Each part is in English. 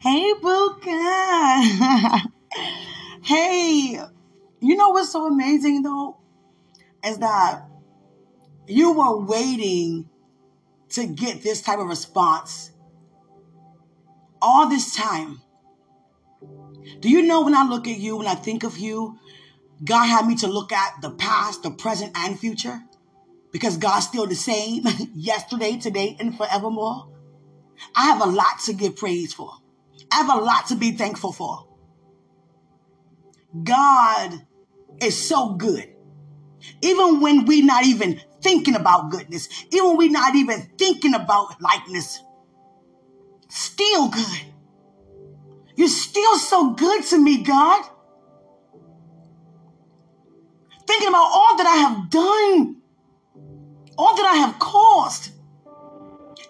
Hey, Buka. hey, you know what's so amazing though? Is that you were waiting to get this type of response all this time. Do you know when I look at you, when I think of you, God had me to look at the past, the present, and future? Because God's still the same yesterday, today, and forevermore. I have a lot to give praise for. I have a lot to be thankful for. God is so good. Even when we're not even thinking about goodness, even when we're not even thinking about likeness, still good. You're still so good to me, God. Thinking about all that I have done, all that I have caused,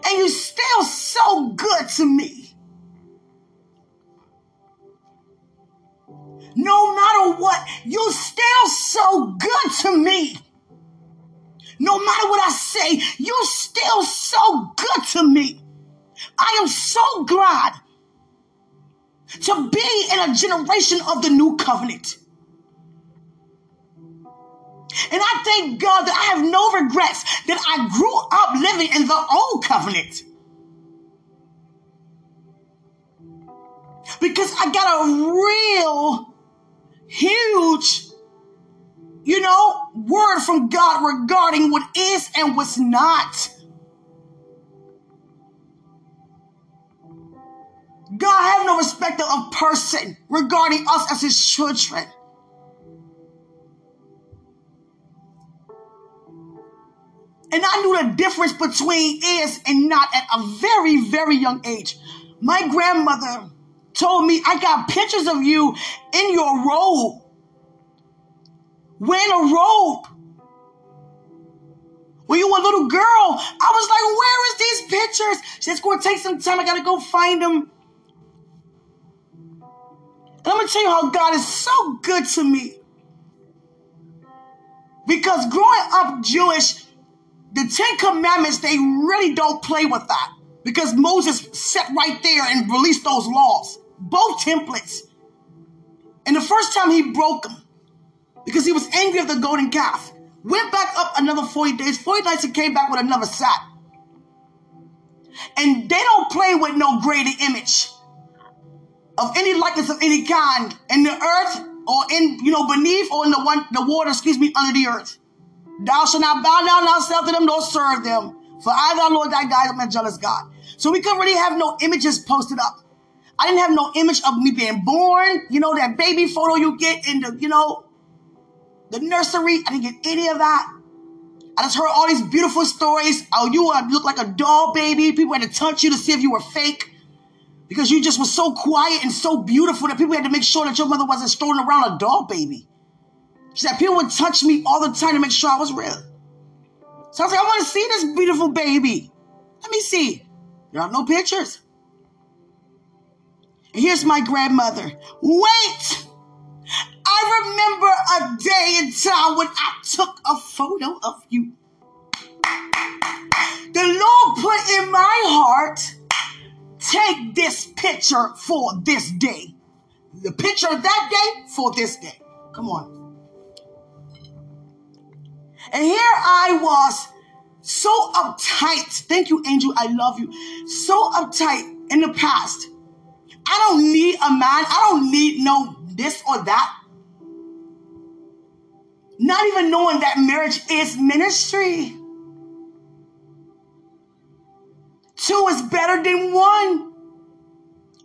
and you're still so good to me. No matter what, you're still so good to me. No matter what I say, you're still so good to me. I am so glad to be in a generation of the new covenant. And I thank God that I have no regrets that I grew up living in the old covenant. Because I got a real huge, you know, word from God regarding what is and what's not. God have no respect of a person regarding us as his children. And I knew the difference between is and not at a very, very young age. My grandmother told me, I got pictures of you in your robe, wearing a robe. When you were a little girl, I was like, where is these pictures? She said, it's going to take some time. I got to go find them. And I'm going to tell you how God is so good to me. Because growing up Jewish, the Ten Commandments, they really don't play with that. Because Moses sat right there and released those laws, both templates. And the first time he broke them, because he was angry of the golden calf, went back up another 40 days, 40 nights, and came back with another sat. And they don't play with no graven image of any likeness of any kind in the earth or in, you know, beneath or in the one, the water, excuse me, under the earth. Thou shalt not bow down thyself to them nor serve them. For I, thou Lord thy God, am a jealous God. So we couldn't really have no images posted up. I didn't have no image of me being born. You know, that baby photo you get in the, you know, the nursery. I didn't get any of that. I just heard all these beautiful stories. Oh, you look like a doll baby. People had to touch you to see if you were fake because you just were so quiet and so beautiful that people had to make sure that your mother wasn't strolling around a doll baby. She said people would touch me all the time to make sure I was real. So I was like, I want to see this beautiful baby. Let me see. There are no pictures. And here's my grandmother. Wait! I remember a day and time when I took a photo of you. The Lord put in my heart, take this picture for this day. The picture of that day for this day. Come on. And here I was, so uptight. Thank you, Angel. I love you. So uptight in the past. I don't need a man. I don't need no this or that. Not even knowing that marriage is ministry. Two is better than one.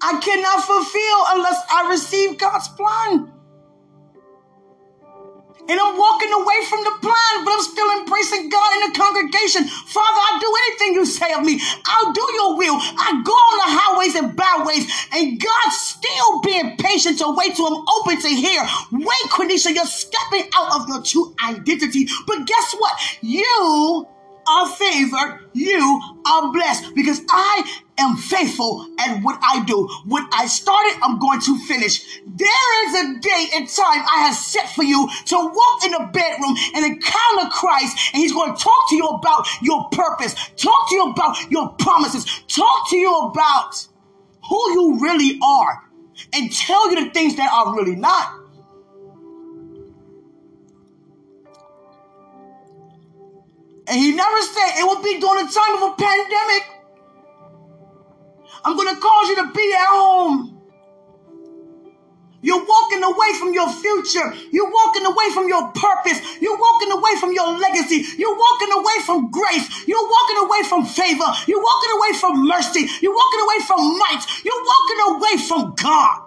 I cannot fulfill unless I receive God's plan. And I'm walking away from the plan, but I'm still embracing God in the congregation. Father, I'll do anything you say of me. I'll do your will. I go on the highways and byways, and God still being patient to wait till I'm open to hear. Wait, Quenisha, you're stepping out of your true identity. But guess what? You are favored, you are blessed because I am faithful at what I do. What I started, I'm going to finish. There is a day and time I have set for you to walk in the bedroom and encounter Christ, and He's going to talk to you about your purpose, talk to you about your promises, talk to you about who you really are and tell you the things that are really not. And he never said it would be during the time of a pandemic. I'm going to cause you to be at home. You're walking away from your future. You're walking away from your purpose. You're walking away from your legacy. You're walking away from grace. You're walking away from favor. You're walking away from mercy. You're walking away from might. You're walking away from God.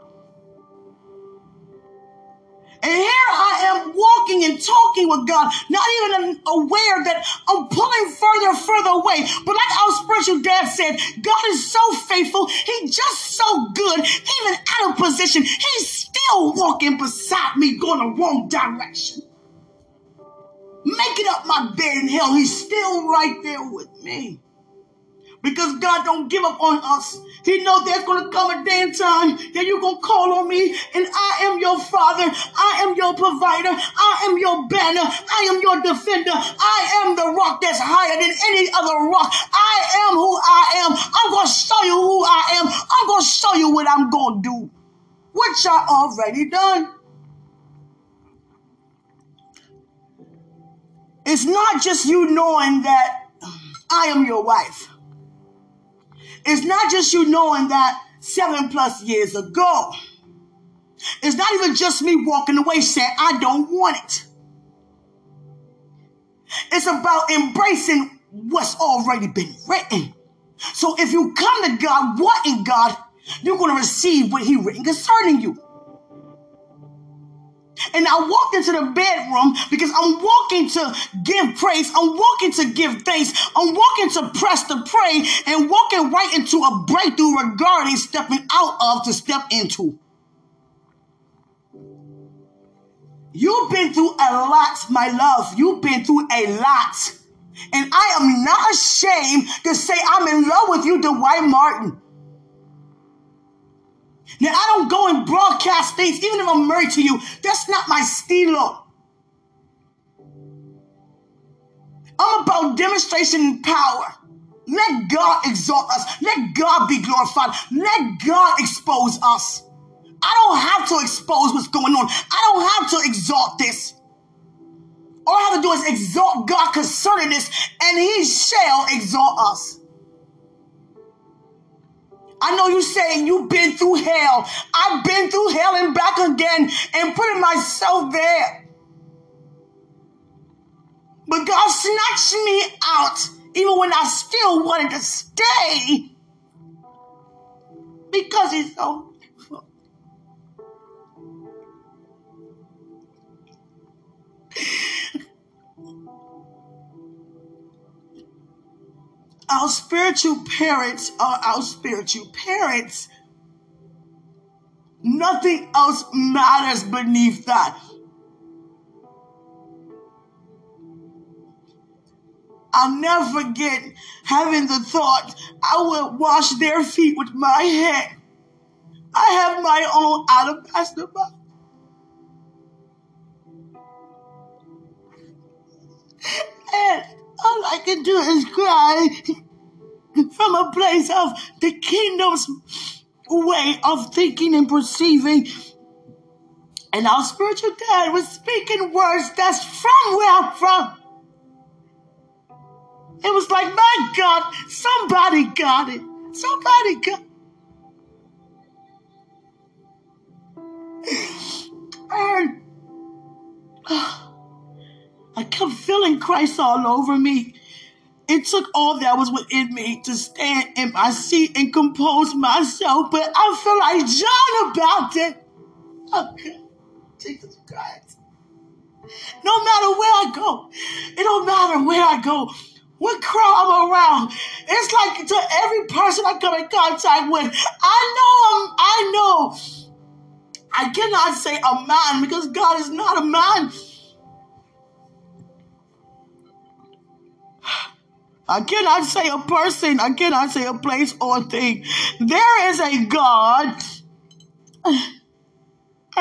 And here I am walking and talking with God, not even aware that I'm pulling further and further away. But like our spiritual dad said, God is so faithful. He's just so good. Even out of position, he's still walking beside me going the wrong direction. Making up my bed in hell, he's still right there with me because God don't give up on us. He know there's going to come a day and time that you're going to call on me and I am your father. I am your provider. I am your banner. I am your defender. I am the rock that's higher than any other rock. I am who I am. I'm going to show you who I am. I'm going to show you what I'm going to do, which I already done. It's not just you knowing that I am your wife. It's not just you knowing that seven plus years ago. It's not even just me walking away saying, I don't want it. It's about embracing what's already been written. So if you come to God wanting God, you're going to receive what He written concerning you. And I walked into the bedroom because I'm walking to give praise. I'm walking to give thanks. I'm walking to press to pray and walking right into a breakthrough regarding stepping out of to step into. You've been through a lot, my love. You've been through a lot. And I am not ashamed to say I'm in love with you, Dwight Martin. Now, I don't go and broadcast things, even if I'm married to you. That's not my stilo. I'm about demonstration and power. Let God exalt us. Let God be glorified. Let God expose us. I don't have to expose what's going on. I don't have to exalt this. All I have to do is exalt God concerning this, and He shall exalt us. I know you're saying you've been through hell. I've been through hell and back again and putting myself there. But God snatched me out even when I still wanted to stay because He's so Our spiritual parents are our spiritual parents. Nothing else matters beneath that. I'll never forget having the thought I will wash their feet with my hand. I have my own alabaster box. And all I can do is cry from a place of the kingdom's way of thinking and perceiving. And our spiritual dad was speaking words that's from where I'm from. It was like, my God, somebody got it. Somebody got And I kept feeling Christ all over me. It took all that was within me to stand in my seat and compose myself, but I feel like John about it. Okay. Jesus Christ. No matter where I go, it don't matter where I go, what crowd I'm around. It's like to every person I come in contact with, I know I'm, I know. I cannot say a man because God is not a man. I cannot say a person, I cannot say a place or a thing. There is a God.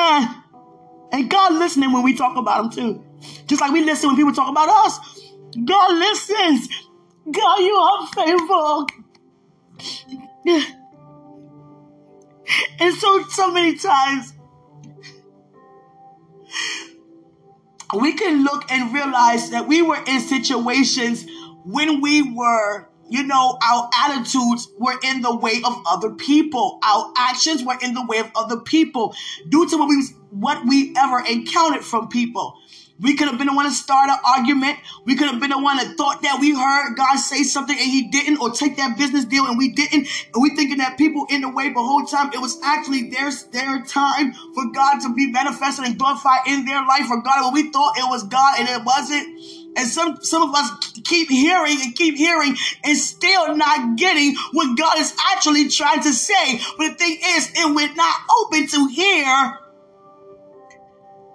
Eh. And God listening when we talk about him too. Just like we listen when people talk about us. God listens. God, you are faithful. And so, so many times, we can look and realize that we were in situations when we were you know, our attitudes were in the way of other people. Our actions were in the way of other people due to what we, what we ever encountered from people. We could have been the one to start an argument. We could have been the one that thought that we heard God say something and he didn't, or take that business deal and we didn't. And we thinking that people in the way, but whole time it was actually their, their time for God to be manifested and glorified in their life for God. But we thought it was God and it wasn't. And some, some of us keep hearing and keep hearing and still not getting what God is actually trying to say. But the thing is, if we're not open to hear,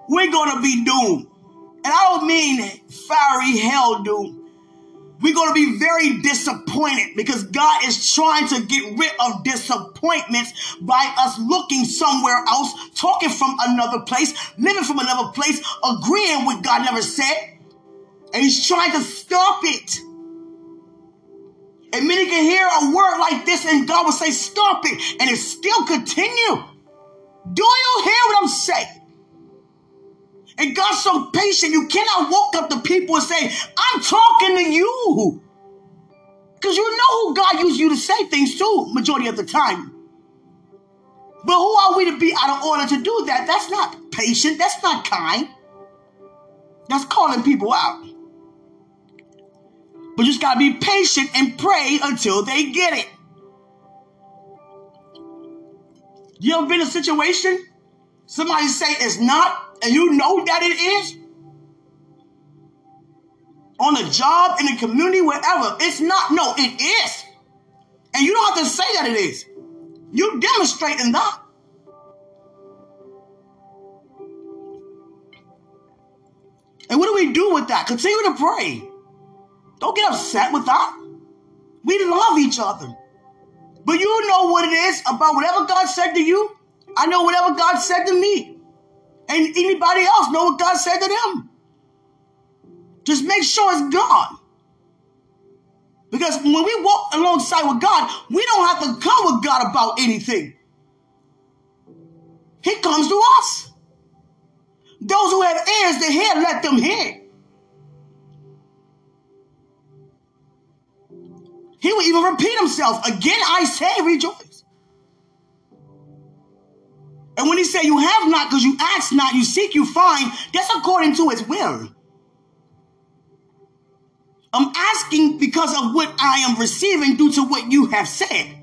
we're going to be doomed. And I don't mean fiery hell doom. We're going to be very disappointed because God is trying to get rid of disappointments by us looking somewhere else, talking from another place, living from another place, agreeing with God never said. And he's trying to stop it. And many can hear a word like this and God will say, stop it. And it still continue. Do you hear what I'm saying? And God's so patient, you cannot walk up to people and say, I'm talking to you. Because you know who God used you to say things to majority of the time. But who are we to be out of order to do that? That's not patient. That's not kind. That's calling people out. But you just got to be patient and pray until they get it. You ever been in a situation? Somebody say it's not, and you know that it is? On a job, in the community, wherever. It's not. No, it is. And you don't have to say that it is. You demonstrating that. And what do we do with that? Continue to pray. Don't get upset with that. We love each other. But you know what it is about whatever God said to you. I know whatever God said to me. And anybody else know what God said to them. Just make sure it's God. Because when we walk alongside with God, we don't have to come with God about anything. He comes to us. Those who have ears to hear, let them hear. He will even repeat himself. Again, I say, rejoice. And when he said, You have not because you ask not, you seek, you find, that's according to his will. I'm asking because of what I am receiving due to what you have said.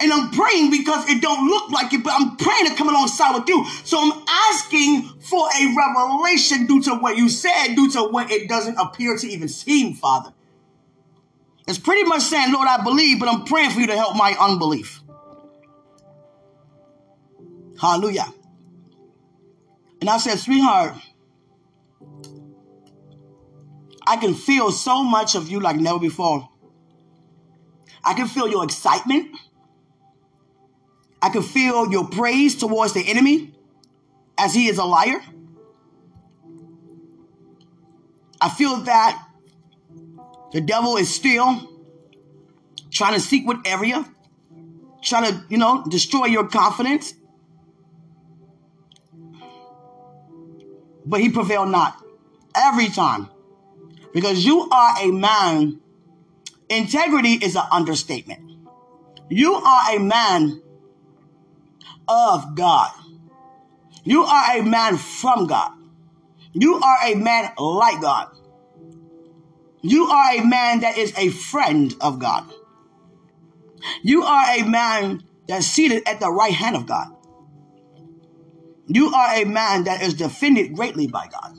And I'm praying because it don't look like it, but I'm praying to come alongside with you. So I'm asking for a revelation due to what you said, due to what it doesn't appear to even seem, Father. It's pretty much saying, Lord, I believe, but I'm praying for you to help my unbelief. Hallelujah. And I said, sweetheart, I can feel so much of you like never before. I can feel your excitement. I can feel your praise towards the enemy as he is a liar. I feel that the devil is still trying to seek what area, trying to, you know, destroy your confidence. But he prevailed not every time because you are a man. Integrity is an understatement. You are a man of God. You are a man from God. You are a man like God. You are a man that is a friend of God. You are a man that's seated at the right hand of God. You are a man that is defended greatly by God.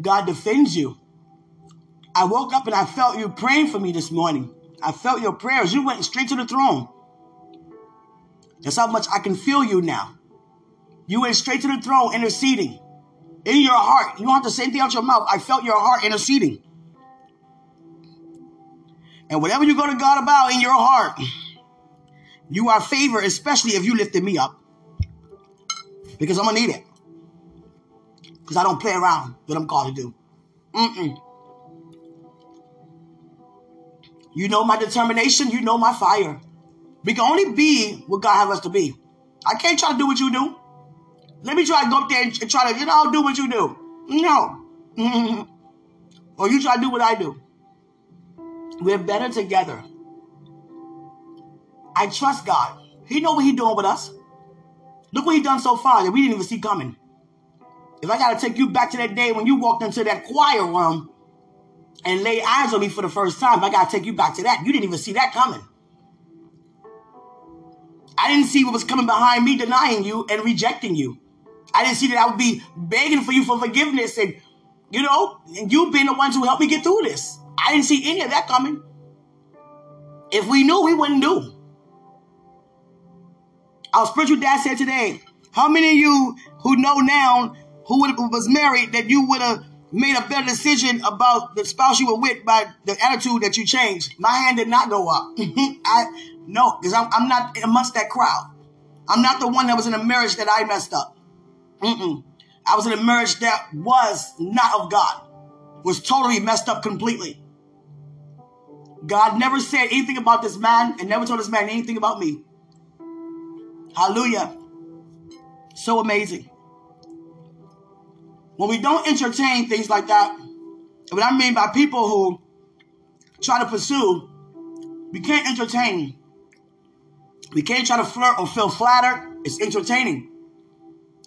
God defends you. I woke up and I felt you praying for me this morning. I felt your prayers. You went straight to the throne. That's how much I can feel you now. You went straight to the throne interceding in your heart. You don't have to say anything out your mouth. I felt your heart interceding. And whatever you go to God about in your heart, you are favored, especially if you lifted me up. Because I'm going to need it. Because I don't play around what I'm called to do. Mm-mm. You know my determination. You know my fire. We can only be what God has us to be. I can't try to do what you do. Let me try to go up there and try to, you know, do what you do. No. or you try to do what I do. We're better together. I trust God. He know what He's doing with us. Look what He done so far that we didn't even see coming. If I got to take you back to that day when you walked into that choir room and lay eyes on me for the first time, I got to take you back to that. You didn't even see that coming. I didn't see what was coming behind me denying you and rejecting you. I didn't see that I would be begging for you for forgiveness and, you know, and you being the ones who helped me get through this. I didn't see any of that coming. If we knew, we wouldn't do. Our spiritual dad said today, how many of you who know now who was married that you would have made a better decision about the spouse you were with by the attitude that you changed? My hand did not go up. I no, because I'm, I'm not amongst that crowd. I'm not the one that was in a marriage that I messed up. Mm-mm. I was in a marriage that was not of God, was totally messed up completely. God never said anything about this man and never told this man anything about me. Hallelujah. So amazing. When we don't entertain things like that, what I mean by people who try to pursue, we can't entertain we can't try to flirt or feel flattered. It's entertaining.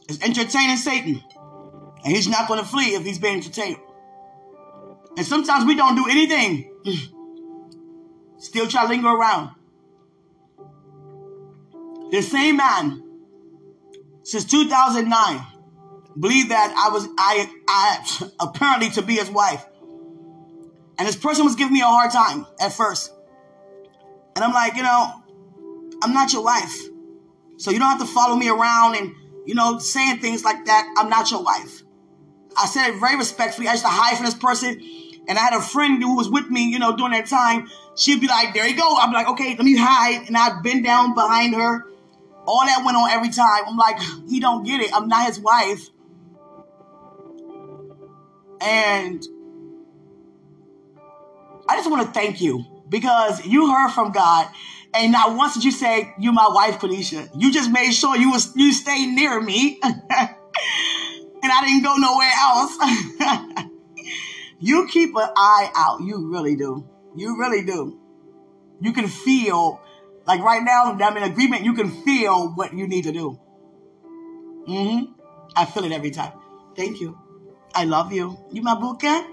It's entertaining Satan. And he's not going to flee if he's being entertained. And sometimes we don't do anything. Still try to linger around. The same man, since 2009, believed that I was I I apparently to be his wife. And this person was giving me a hard time at first. And I'm like, you know, I'm not your wife. So you don't have to follow me around and, you know, saying things like that. I'm not your wife. I said it very respectfully. I used to hide from this person. And I had a friend who was with me, you know, during that time. She'd be like, there you go. I'd be like, okay, let me hide. And I'd bend down behind her. All that went on every time. I'm like, he don't get it. I'm not his wife. And I just want to thank you because you heard from God and not once did you say, you my wife, Quenisha. You just made sure you was you stayed near me. and I didn't go nowhere else. you keep an eye out. You really do. You really do. You can feel, like right now, I'm in agreement, you can feel what you need to do. Mm-hmm. I feel it every time. Thank you. I love you. You my buka?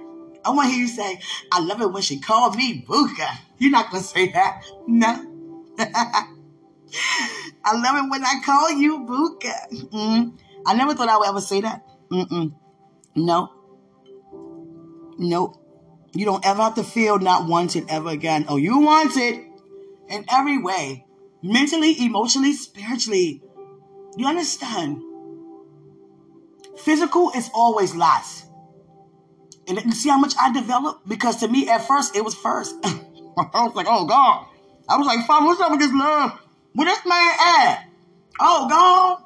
I want to hear you say, I love it when she called me buka. You're not going to say that. No. I love it when I call you Buka. Mm. I never thought I would ever say that. Mm-mm. No. Nope. You don't ever have to feel not wanted ever again. Oh, you wanted in every way. Mentally, emotionally, spiritually. You understand? Physical is always last. And you see how much I developed? Because to me, at first, it was first. I was like, oh, God. I was like, Father, what's up with this love? Where this man at? Oh, God.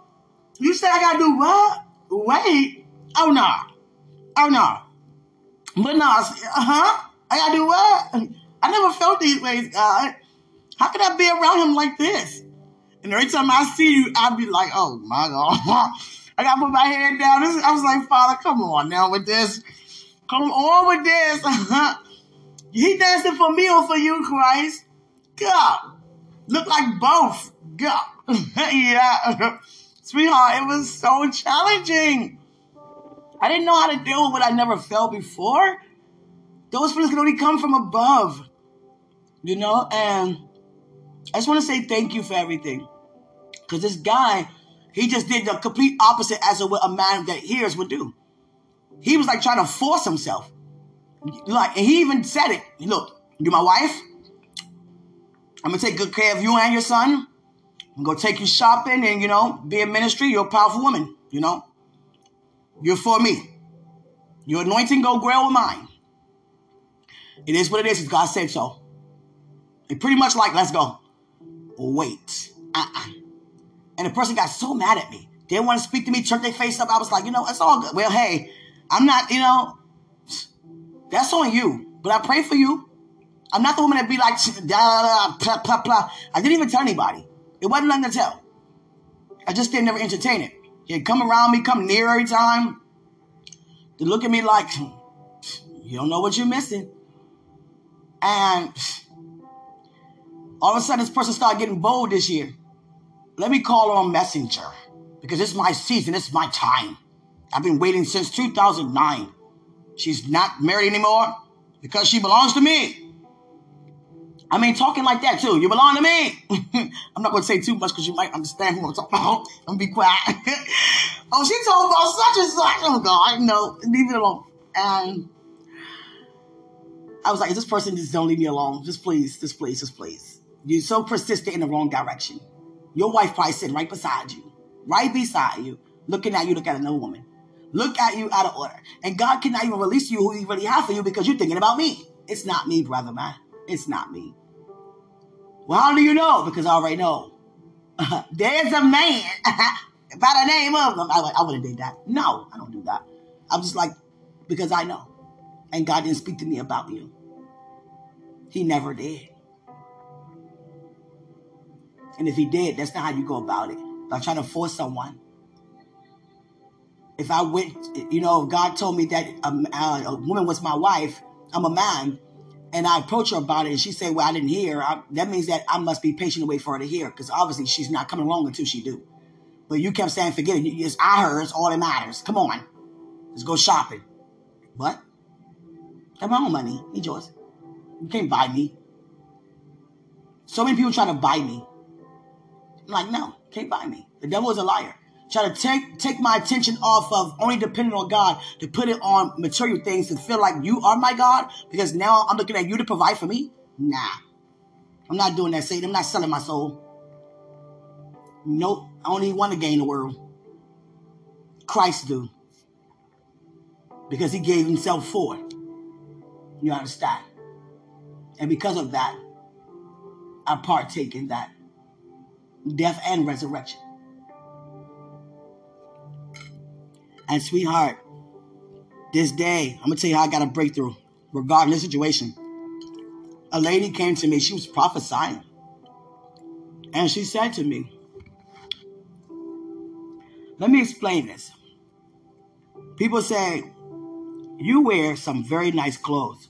You said I gotta do what? Wait. Oh, no. Oh, no. But no, uh-huh. I gotta do what? I never felt these ways, God. How could I be around him like this? And every time I see you, I'd be like, oh, my God. I gotta put my head down. This, I was like, Father, come on now with this. Come on with this. he dancing for me or for you, Christ. God. Look like both. God. yeah. Sweetheart, it was so challenging. I didn't know how to deal with what I never felt before. Those feelings can only come from above. You know, and I just want to say thank you for everything. Because this guy, he just did the complete opposite as a, a man that hears would do. He was like trying to force himself. Like, and he even said it. Look, you my wife? I'm gonna take good care of you and your son. I'm gonna take you shopping and you know, be in ministry. You're a powerful woman, you know. You're for me. Your anointing go grow with mine. It is what it is. God said so. It pretty much like, let's go. Wait. Uh-uh. And the person got so mad at me. They didn't want to speak to me, turned their face up. I was like, you know, it's all good. Well, hey, I'm not, you know, that's on you. But I pray for you. I'm not the woman that be like, da, blah, blah, I didn't even tell anybody. It wasn't nothing to tell. I just didn't ever entertain it. He'd come around me, come near every time. To look at me like, you don't know what you're missing. And all of a sudden, this person started getting bold this year. Let me call a messenger because it's my season, it's my time. I've been waiting since 2009. She's not married anymore because she belongs to me. I mean, talking like that too. You belong to me. I'm not going to say too much because you might understand who I'm talking about. I'm going to be quiet. oh, she told about such and such. Oh, God. No, leave it alone. And I was like, this person just don't leave me alone. Just please, just please, just please. You're so persistent in the wrong direction. Your wife probably sitting right beside you, right beside you, looking at you, look at another woman. Look at you out of order. And God cannot even release you who he really has for you because you're thinking about me. It's not me, brother, man. It's not me. Well, how do you know? Because I already know. There's a man by the name of him. I, I wouldn't do that. No, I don't do that. I'm just like, because I know. And God didn't speak to me about you. He never did. And if he did, that's not how you go about it. By trying to force someone. If I went, you know, if God told me that a, a woman was my wife, I'm a man, and I approach her about it, and she said, "Well, I didn't hear." I, that means that I must be patient and wait for her to hear, because obviously she's not coming along until she do. But you kept saying, "Forget it. It's I heard. It's all that matters. Come on, let's go shopping." What? Have my own money. Need yours. You can't buy me. So many people try to buy me. I'm like, no, can't buy me. The devil is a liar try to take take my attention off of only depending on God to put it on material things to feel like you are my God because now I'm looking at you to provide for me. Nah, I'm not doing that, Satan. I'm not selling my soul. Nope, I only want to gain the world. Christ do because He gave Himself for it. You understand? And because of that, I partake in that death and resurrection. And sweetheart, this day, I'm gonna tell you how I got a breakthrough regarding this situation. A lady came to me, she was prophesying. And she said to me, Let me explain this. People say, You wear some very nice clothes.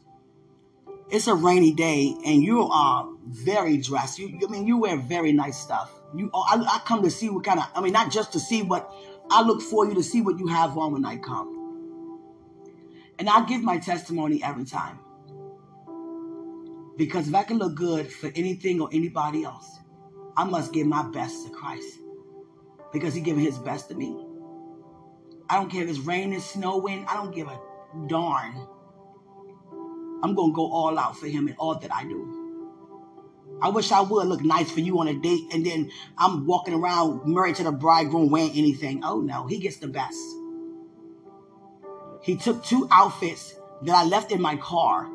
It's a rainy day and you are very dressed. You, I mean, you wear very nice stuff. You, oh, I, I come to see what kind of, I mean, not just to see what I look for you to see what you have on when I come. And I give my testimony every time. Because if I can look good for anything or anybody else, I must give my best to Christ. Because he given his best to me. I don't care if it's raining, snowing, I don't give a darn. I'm going to go all out for him in all that I do. I wish I would look nice for you on a date and then I'm walking around married to the bridegroom wearing anything. Oh no, he gets the best. He took two outfits that I left in my car.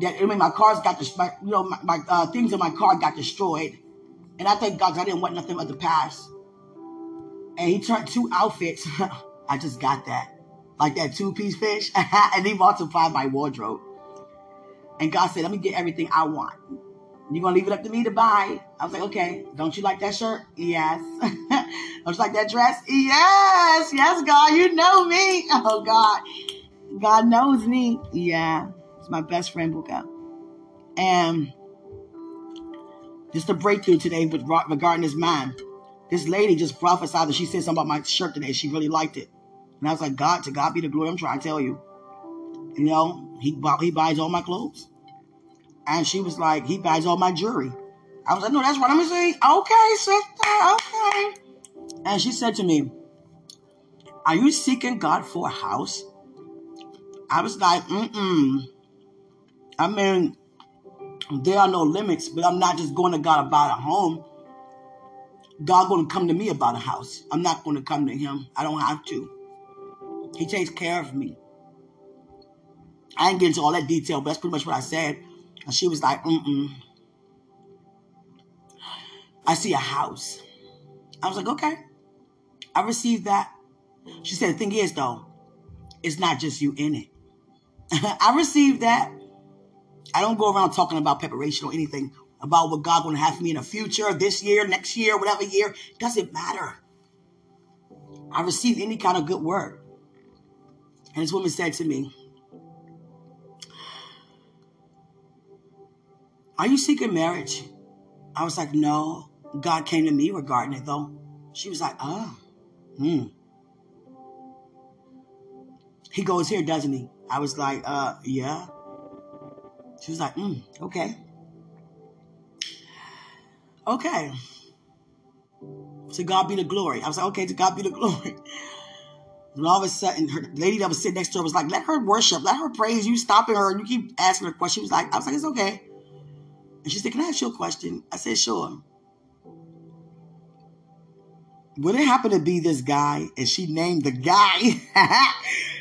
That I mean, my car's got the you know my, my uh, things in my car got destroyed, and I thank God I didn't want nothing of the past. And he turned two outfits. I just got that, like that two piece fish, and he multiplied my wardrobe. And God said, "Let me get everything I want." You gonna leave it up to me to buy? I was like, okay. Don't you like that shirt? Yes. Don't you like that dress? Yes. Yes, God. You know me. Oh God. God knows me. Yeah. It's my best friend Buka. And just a breakthrough today with regarding his mind. This lady just prophesied that she said something about my shirt today. She really liked it. And I was like, God, to God be the glory. I'm trying to tell you. You know, he, he buys all my clothes. And she was like, he buys all my jewelry. I was like, no, that's what I'm saying. Okay, sister, okay. And she said to me, are you seeking God for a house? I was like, mm-mm. I mean, there are no limits, but I'm not just going to God about a home. God going to come to me about a house. I'm not going to come to him. I don't have to. He takes care of me. I didn't get into all that detail, but that's pretty much what I said. And she was like, mm-mm. I see a house. I was like, okay. I received that. She said, the thing is, though, it's not just you in it. I received that. I don't go around talking about preparation or anything about what God going to have for me in the future, this year, next year, whatever year. Doesn't matter. I received any kind of good word. And this woman said to me, Are you seeking marriage? I was like, No. God came to me regarding it though. She was like, Oh, hmm. He goes here, doesn't he? I was like, uh, yeah. She was like, mm, okay. Okay. To God be the glory. I was like, okay, to God be the glory. And all of a sudden, her lady that was sitting next to her was like, let her worship, let her praise. You stopping her and you keep asking her questions. She was like, I was like, it's okay. And she said, Can I ask you a question? I said, Sure. Would it happen to be this guy? And she named the guy.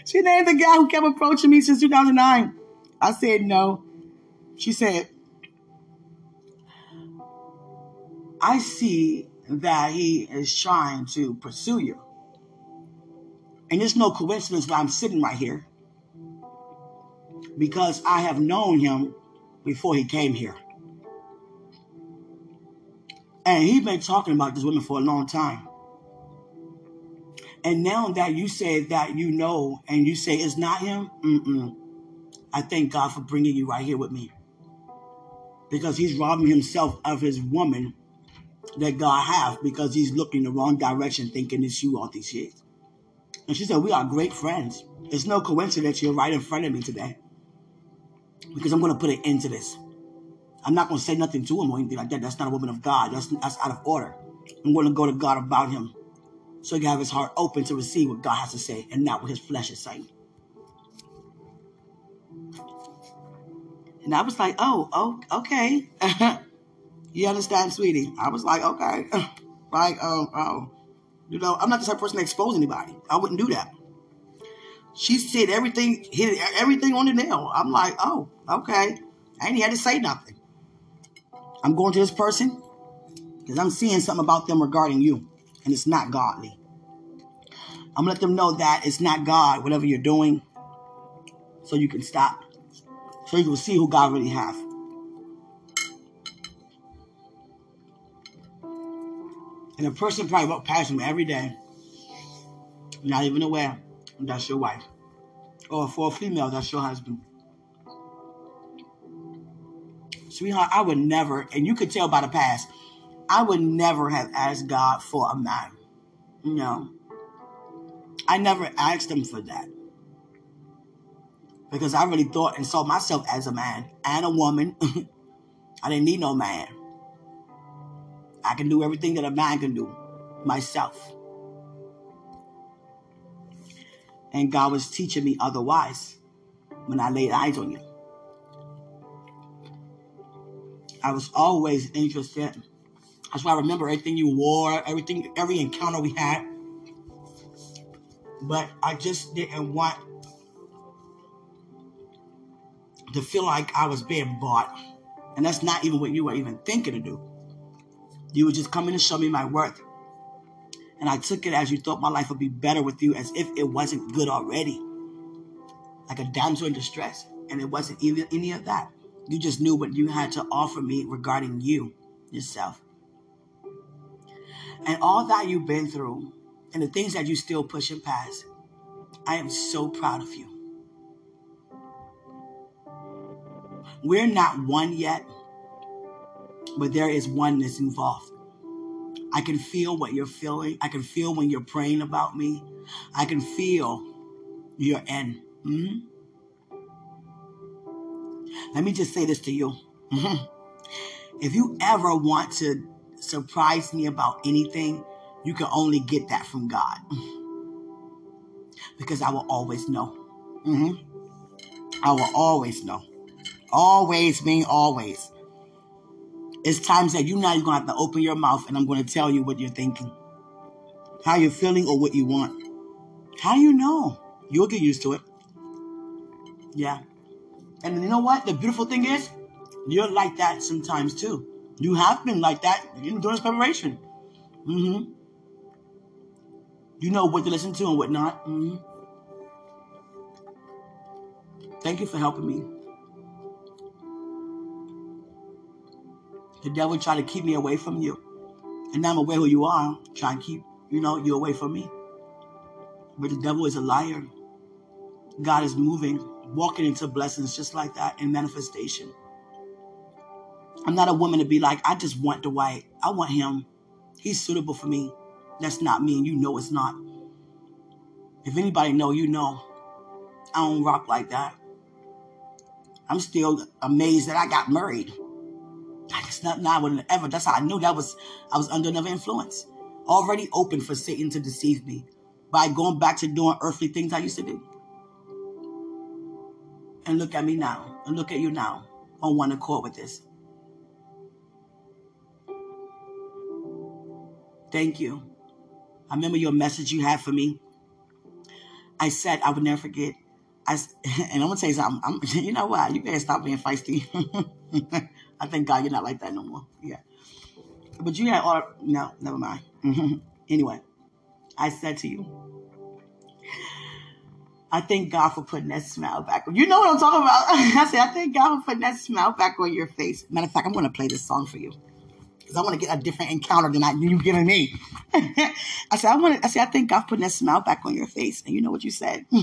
She named the guy who kept approaching me since 2009. I said no. She said, I see that he is trying to pursue you. And it's no coincidence that I'm sitting right here because I have known him before he came here. And he's been talking about this woman for a long time. And now that you say that you know and you say it's not him, mm-mm, I thank God for bringing you right here with me. Because he's robbing himself of his woman that God has because he's looking the wrong direction thinking it's you all these years. And she said, we are great friends. It's no coincidence you're right in front of me today. Because I'm going to put an end to this. I'm not going to say nothing to him or anything like that. That's not a woman of God. That's, that's out of order. I'm going to go to God about him so he can have his heart open to receive what God has to say and not what his flesh is saying. And I was like, oh, oh okay. you understand, sweetie? I was like, okay. like, oh, oh. You know, I'm not the type of person to expose anybody. I wouldn't do that. She said everything, hit everything on the nail. I'm like, oh, okay. I ain't had to say nothing. I'm going to this person because I'm seeing something about them regarding you and it's not godly. I'm gonna let them know that it's not God, whatever you're doing, so you can stop. So you can see who God really has. And a person probably walk past him every day, not even aware that's your wife. Or for a female, that's your husband. Sweetheart, I would never, and you could tell by the past, I would never have asked God for a man. No. I never asked him for that. Because I really thought and saw myself as a man and a woman. I didn't need no man. I can do everything that a man can do myself. And God was teaching me otherwise when I laid eyes on you. I was always interested that's why I remember everything you wore, everything, every encounter we had. But I just didn't want to feel like I was being bought. And that's not even what you were even thinking to do. You were just coming to show me my worth. And I took it as you thought my life would be better with you, as if it wasn't good already. Like a damsel in distress. And it wasn't even any of that. You just knew what you had to offer me regarding you, yourself and all that you've been through and the things that you're still pushing past, I am so proud of you. We're not one yet, but there is oneness involved. I can feel what you're feeling. I can feel when you're praying about me. I can feel your end. Mm-hmm. Let me just say this to you. Mm-hmm. If you ever want to surprise me about anything, you can only get that from God. Because I will always know. Mm-hmm. I will always know. Always mean always. It's times that you're going to have to open your mouth and I'm going to tell you what you're thinking, how you're feeling, or what you want. How do you know? You'll get used to it. Yeah. And you know what? The beautiful thing is, you're like that sometimes too. You have been like that during this preparation. Mm-hmm. You know what to listen to and what not. Mm-hmm. Thank you for helping me. The devil tried to keep me away from you. And now I'm aware who you are, trying to keep, you know, you away from me. But the devil is a liar. God is moving, walking into blessings just like that in manifestation. I'm not a woman to be like, I just want white. I want him. He's suitable for me. That's not me, and you know it's not. If anybody know, you know. I don't rock like that. I'm still amazed that I got married. That's not, not would ever. That's how I knew that was I was under another influence. Already open for Satan to deceive me by going back to doing earthly things I used to do. And look at me now. And look at you now on one accord with this. Thank you. I remember your message you had for me. I said I would never forget. I and I'm gonna tell you something. I'm, you know what? You better stop being feisty. I thank God you're not like that no more. Yeah. But you had all no, never mind. anyway, I said to you, I thank God for putting that smile back on. You know what I'm talking about. I said, I thank God for putting that smile back on your face. Matter of fact, I'm gonna play this song for you. Because I want to get a different encounter than that you giving me. I said, I want to, I said, I thank God for putting that smile back on your face. And you know what you said?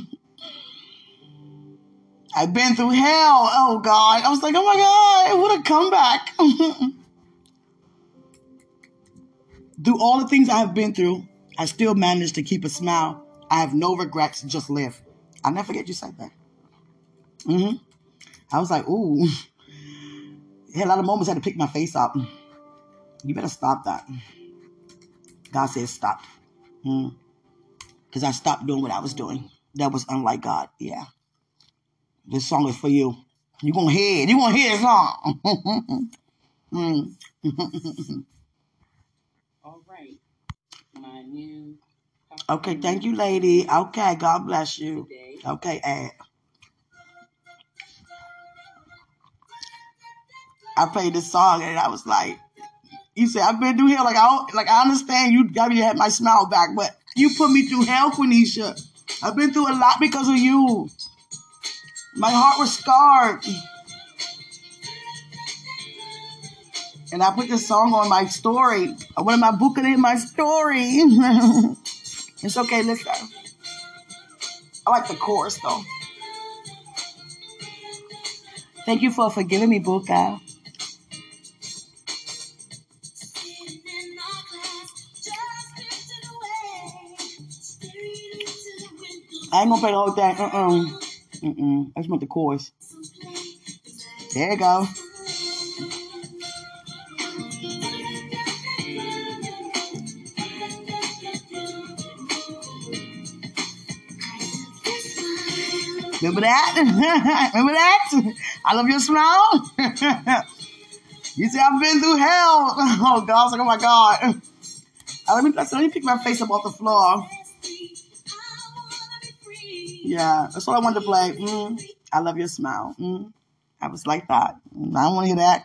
I've been through hell. Oh God. I was like, oh my God, what a comeback. through all the things I have been through, I still managed to keep a smile. I have no regrets, just live. I'll never forget you said that. Mm-hmm. I was like, ooh. A lot of moments I had to pick my face up. You better stop that. God says stop. Because mm. I stopped doing what I was doing. That was unlike God. Yeah. This song is for you. You're going to hear it. You're going to hear the song. mm. All right. My new. Okay, thank you, lady. Okay, God bless you. Okay, Ed. I played this song and I was like, you said I've been through hell. Like I don't, like I understand you got me have my smile back, but you put me through hell, Quenisha. I've been through a lot because of you. My heart was scarred. And I put this song on my story. I wanted my book in my story. it's okay, listen. I like the chorus though. Thank you for forgiving me, Buka. I ain't gonna play the whole thing. Uh-uh. I just want the chorus. There you go. Remember that? Remember that? I love your smile. you see, I've been through hell. Oh God, like, oh my God. Let me, let me pick my face up off the floor. Yeah, that's what I wanted to play. Mm, I love your smile. Mm, I was like that. Mm, I don't want to hear that.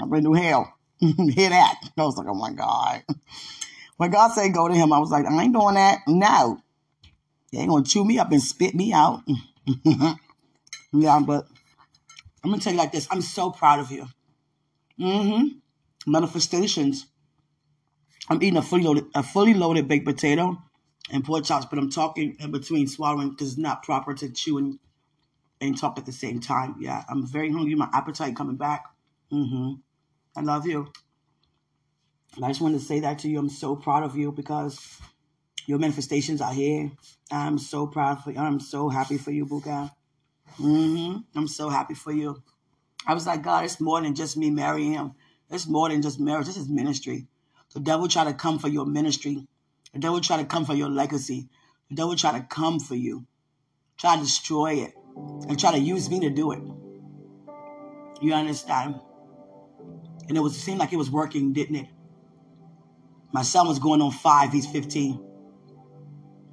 I've been through hell. hear that. I was like, oh my God. When God said go to him, I was like, I ain't doing that. No. They ain't to chew me up and spit me out. Yeah, but I'm to tell you like this. I'm so proud of you. Mm-hmm. Manifestations. I'm eating a fully loaded, a fully loaded baked potato and pork chops, but I'm talking in between swallowing because it's not proper to chew and, and talk at the same time. Yeah, I'm very hungry. My appetite coming back. Mm-hmm. I love you. And I just wanted to say that to you. I'm so proud of you because your manifestations are here. I'm so proud for you. I'm so happy for you, Buka. Mm-hmm. I'm so happy for you. I was like, God, it's more than just me marrying him. It's more than just marriage. This is ministry. The devil try to come for your ministry the devil try to come for your legacy. The devil try to come for you, try to destroy it, and try to use me to do it. You understand? And it was it seemed like it was working, didn't it? My son was going on five, he's 15.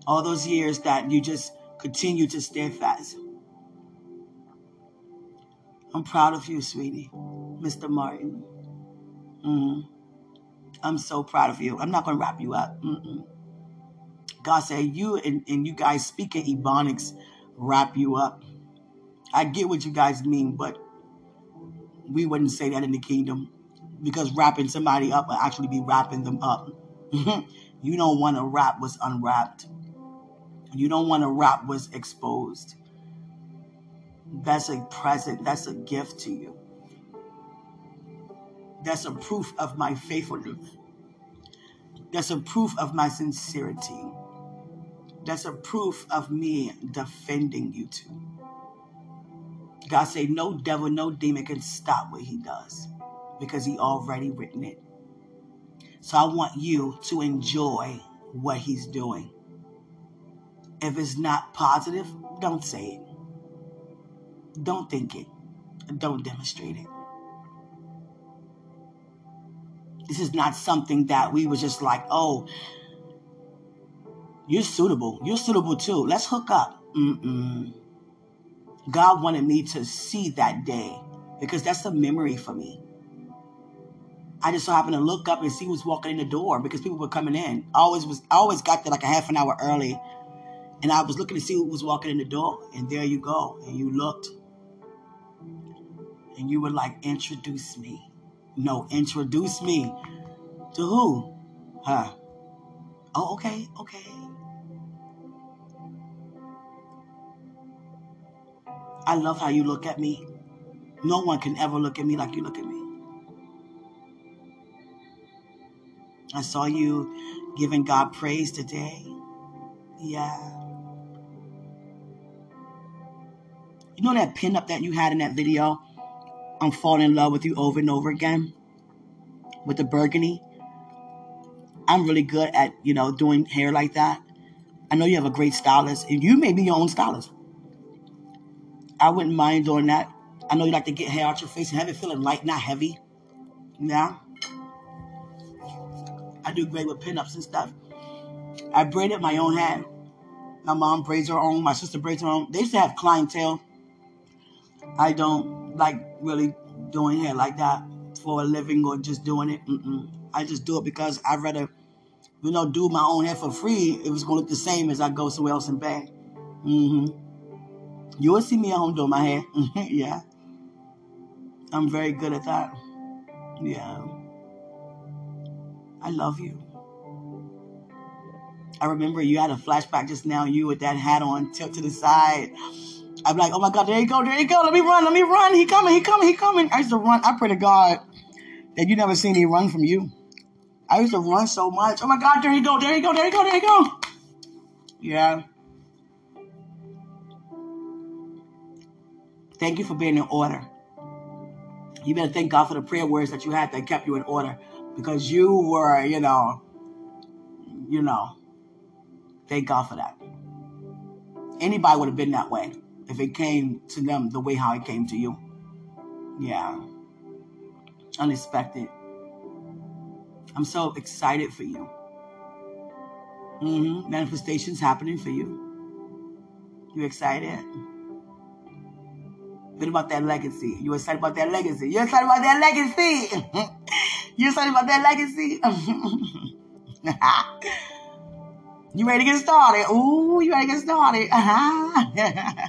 All those years that you just continue to steadfast. I'm proud of you, sweetie, Mr. Martin. Mm-hmm. I'm so proud of you. I'm not going to wrap you up. Mm-mm. God said, you and, and you guys speaking Ebonics wrap you up. I get what you guys mean, but we wouldn't say that in the kingdom. because wrapping somebody up will actually be wrapping them up. you don't want to wrap what's unwrapped. You don't want to wrap what's exposed. That's a present, that's a gift to you. That's a proof of my faithfulness. That's a proof of my sincerity. That's a proof of me defending you too. God say no devil, no demon can stop what he does because he already written it. So I want you to enjoy what he's doing. If it's not positive, don't say it. Don't think it. Don't demonstrate it. This is not something that we were just like, oh, you're suitable. You're suitable too. Let's hook up. Mm-mm. God wanted me to see that day because that's a memory for me. I just so happened to look up and see who was walking in the door because people were coming in. I always was I always got there like a half an hour early. And I was looking to see who was walking in the door. And there you go. And you looked. And you were like, introduce me. No, introduce me. To who? Her. Oh, okay, okay. I love how you look at me. No one can ever look at me like you look at me. I saw you giving God praise today. Yeah. You know that pin up that you had in that video? I'm falling in love with you over and over again with the burgundy. I'm really good at, you know, doing hair like that. I know you have a great stylist, and you may be your own stylist. I wouldn't mind doing that. I know you like to get hair out your face and have it feeling light, not heavy. Yeah. I do great with pinups and stuff. I braided my own hair. My mom braids her own. My sister braids her own. They used to have clientele. I don't like really doing hair like that for a living or just doing it. Mm-mm. I just do it because I'd rather, you know, do my own hair for free. It was going to look the same as I go somewhere else and pay. Mm-hmm. You will see me at home doing my hair. yeah. I'm very good at that. Yeah. I love you. I remember you had a flashback just now, you with that hat on, tilt to the side. I'm like, oh my God, there you go, there you go. Let me run, let me run. He coming, he coming, he coming. I used to run. I pray to God that you never seen me run from you. I used to run so much. Oh my God, there you go, there you go, there you go, there you go. Yeah. Thank you for being in order. You better thank God for the prayer words that you had that kept you in order because you were, you know, you know, thank God for that. Anybody would have been that way if it came to them the way how it came to you. Yeah. Unexpected. I'm so excited for you. Mm-hmm. Manifestations happening for you. You excited? What about that legacy? You excited about that legacy? You excited about that legacy? you excited about that legacy? you ready to get started? Ooh, you ready to get started?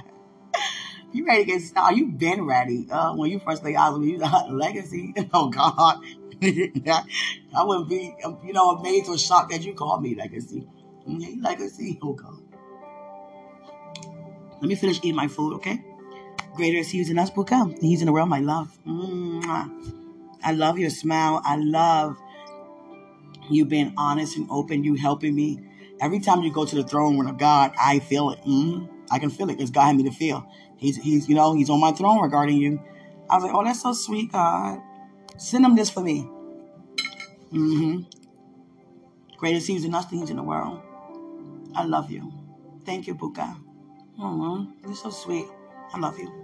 You ready to get started? You've been ready. Uh, when you first lay eyes on me, you uh, legacy. Oh God. I wouldn't be, you know, amazed or shocked that you called me legacy. Mm, legacy. Oh God. Let me finish eating my food, okay? Greater is He who's in us, Buka. He's in the world, my love. Mwah. I love your smile. I love you being honest and open. You helping me. Every time you go to the throne room of God, I feel it. mm I can feel it because God had me to feel. He's, he's, you know, He's on my throne regarding you. I was like, oh, that's so sweet, God. Send him this for me. Mm-hmm. Greatest in us, He's in the world. I love you. Thank you, Buka. Oh, you're so sweet. I love you.